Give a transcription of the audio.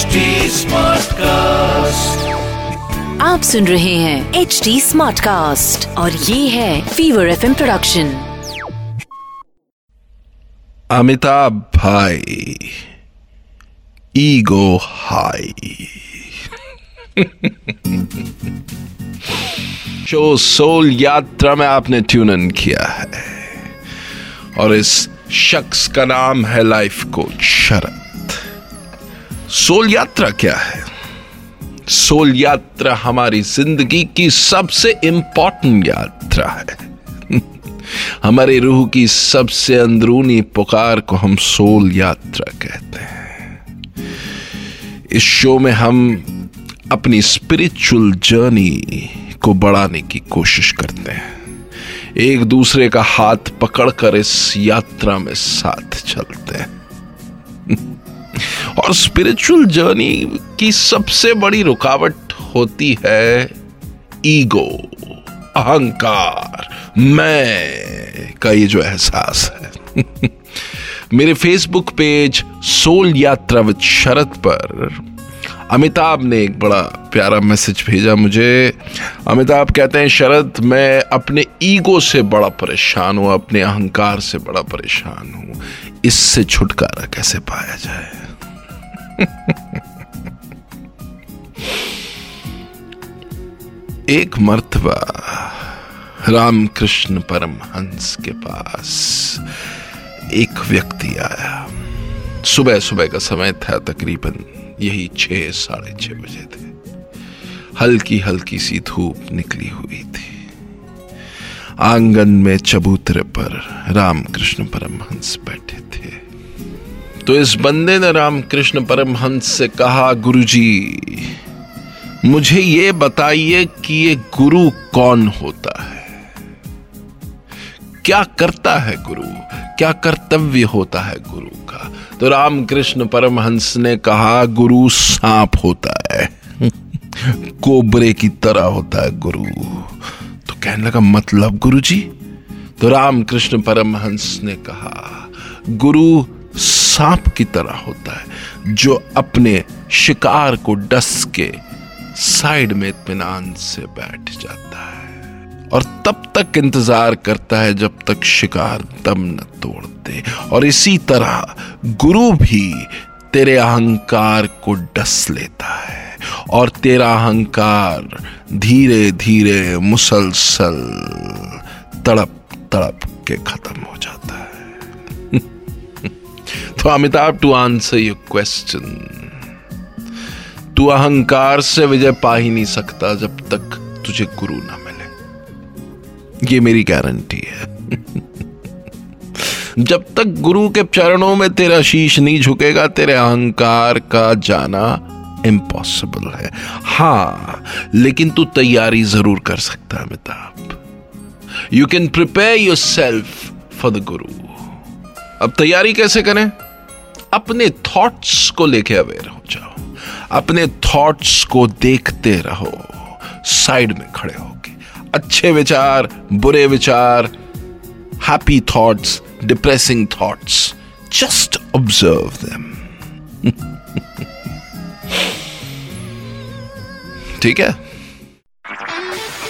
HD Smartcast. आप सुन रहे हैं एच डी स्मार्ट कास्ट और ये है फीवर एफ़ प्रोडक्शन अमिताभ भाई ईगो हाई। शो सोल यात्रा में आपने ट्यून इन किया है और इस शख्स का नाम है लाइफ कोच शरद। सोल यात्रा क्या है? सोल यात्रा हमारी ज़िंदगी की सबसे इंपॉर्टेंट यात्रा है। हमारी रूह की सबसे अंदरूनी पुकार को हम सोल यात्रा कहते हैं। इस शो में हम अपनी स्पिरिचुअल जर्नी को बढ़ाने की कोशिश करते हैं। एक दूसरे का हाथ पकड़कर इस यात्रा में साथ चलते हैं। और स्पिरिचुअल जर्नी की सबसे बड़ी रुकावट होती है ईगो, अहंकार, मैं का ये जो एहसास है। मेरे फेसबुक पेज सोल यात्रा विद शरद पर अमिताभ ने एक बड़ा प्यारा मैसेज भेजा मुझे। अमिताभ कहते हैं शरद मैं अपने ईगो से बड़ा परेशान हूँ, अपने अहंकार से बड़ा परेशान हूँ। इससे छुटकारा कैसे पाया जाए? एक मर्तबा, रामकृष्ण परमहंस के पास एक व्यक्ति आया। सुबह सुबह का समय था, तकरीबन यही छह, साढ़े छह बजे थे। हल्की हल्की सी धूप निकली हुई थी। आँगन में चबूतरे पर रामकृष्ण परमहंस बैठे थे। तो इस बंदे ने रामकृष्ण परमहंस से कहा, गुरुजी, मुझे ये बताइए कि ये गुरु कौन होता है? क्या करता है गुरु? क्या कर्तव्य होता है गुरु का? तो रामकृष्ण परमहंस ने कहा, गुरु सांप होता है, कोबरे की तरह होता है गुरु। तो कहने लगा मतलब गुरु जी तो रामकृष्ण परमहंस ने कहा, गुरु सांप की तरह होता है, जो अपने शिकार को डस के साइड में इत्मीनान से बैठ जाता है और तब तक इंतज़ार करता है जब तक शिकार दम न तोड़ दे और इसी तरह गुरु भी तेरे अहंकार को डस लेता है और तेरा अहंकार धीरे धीरे मुसलसल तड़प तड़प के खत्म हो जाता है। तो Amitabh to answer your question तू अहंकार से विजय पा ही नहीं सकता जब तक तुझे गुरु ना मिले। ये मेरी गारंटी है। जब तक गुरु के चरणों में तेरा शीश नहीं झुकेगा, तेरे अहंकार का जाना इम्पॉसिबल है। हाँ, लेकिन तू तैयारी ज़रूर कर सकता है Amitabh. You can prepare yourself for the guru अब तैयारी कैसे करें? अपने थॉट्स को लेके अवेयर हो जाओ। अपने थॉट्स को देखते रहो। साइड में खड़े होके। अच्छे विचार, बुरे विचार happy thoughts depressing thoughts just observe them ठीक है?